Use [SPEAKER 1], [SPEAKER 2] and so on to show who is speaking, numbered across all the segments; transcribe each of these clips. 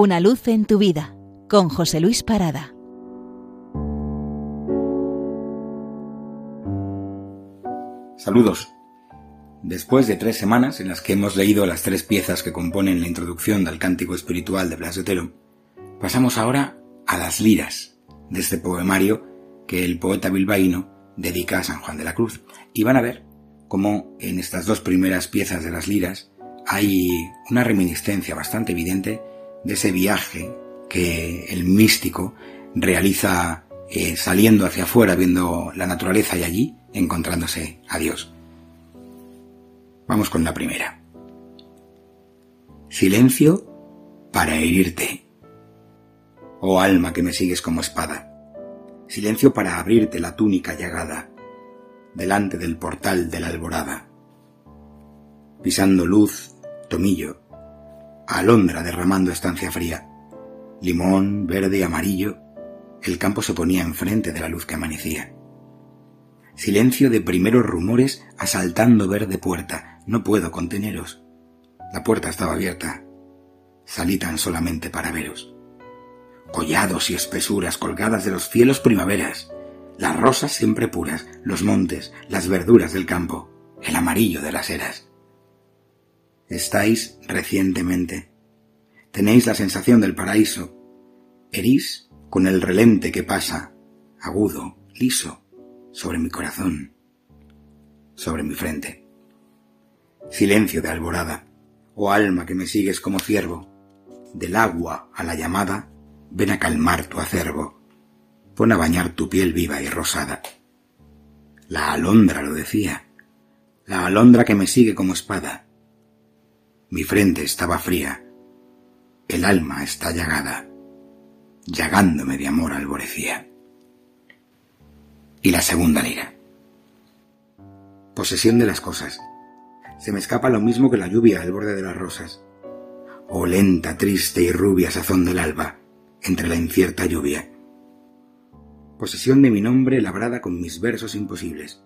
[SPEAKER 1] Una luz en tu vida con José Luis Parada.
[SPEAKER 2] Saludos. Después de tres semanas en las que hemos leído las tres piezas que componen la introducción del cántico espiritual de Blas de Otero, pasamos ahora a las liras de este poemario que el poeta bilbaíno dedica a San Juan de la Cruz. Y van a ver cómo en estas dos primeras piezas de las liras hay una reminiscencia bastante evidente de ese viaje que el místico realiza eh, saliendo hacia afuera, viendo la naturaleza y allí encontrándose a Dios. Vamos con la primera. Silencio para herirte. Oh alma que me sigues como espada. Silencio para abrirte la túnica llagada delante del portal de la alborada. Pisando luz, tomillo, alondra derramando estancia fría, limón, verde y amarillo, el campo se ponía enfrente de la luz que amanecía. Silencio de primeros rumores asaltando verde puerta. No puedo conteneros. La puerta estaba abierta. Salí tan solamente para veros. Collados y espesuras colgadas de los cielos primaveras, las rosas siempre puras, los montes, las verduras del campo, el amarillo de las eras. Estáis recientemente. Tenéis la sensación del paraíso. Herís con el relente que pasa, agudo, liso, sobre mi corazón, sobre mi frente. Silencio de alborada, oh alma que me sigues como ciervo, del agua a la llamada, ven a calmar tu acervo pon a bañar tu piel viva y rosada. La alondra lo decía, la alondra que me sigue como espada. Mi frente estaba fría, el alma está llagada, llagándome de amor alborecía. Y la segunda lira. Posesión de las cosas. Se me escapa lo mismo que la lluvia al borde de las rosas. Oh lenta, triste y rubia sazón del alba, entre la incierta lluvia posesión de mi nombre labrada con mis versos imposibles.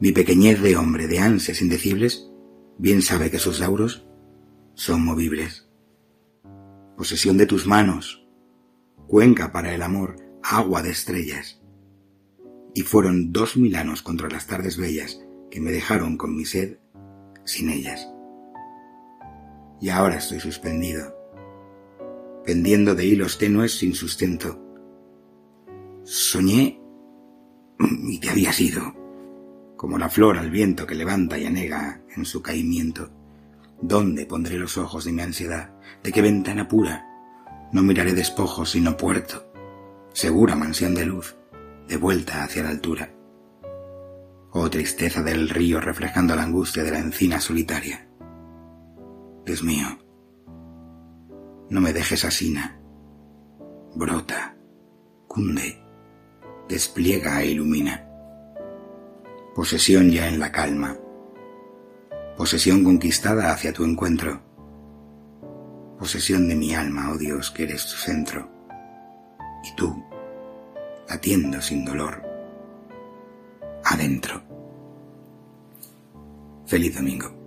[SPEAKER 2] Mi pequeñez de hombre de ansias indecibles, bien sabe que sus lauros son movibles. Posesión de tus manos, cuenca para el amor, agua de estrellas. Y fueron dos mil años contra las tardes bellas que me dejaron con mi sed sin ellas. Y ahora estoy suspendido, pendiendo de hilos tenues sin sustento, Soñé y te había sido, como la flor al viento que levanta y anega en su caimiento. ¿Dónde pondré los ojos de mi ansiedad? ¿De qué ventana pura? No miraré despojos sino puerto, segura mansión de luz, de vuelta hacia la altura. Oh tristeza del río reflejando la angustia de la encina solitaria. Dios mío, no me dejes asina. Brota, cunde, despliega e ilumina. Posesión ya en la calma. Posesión conquistada hacia tu encuentro. Posesión de mi alma, oh Dios, que eres tu centro. Y tú, latiendo sin dolor, adentro. Feliz domingo.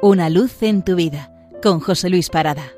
[SPEAKER 1] Una luz en tu vida con José Luis Parada.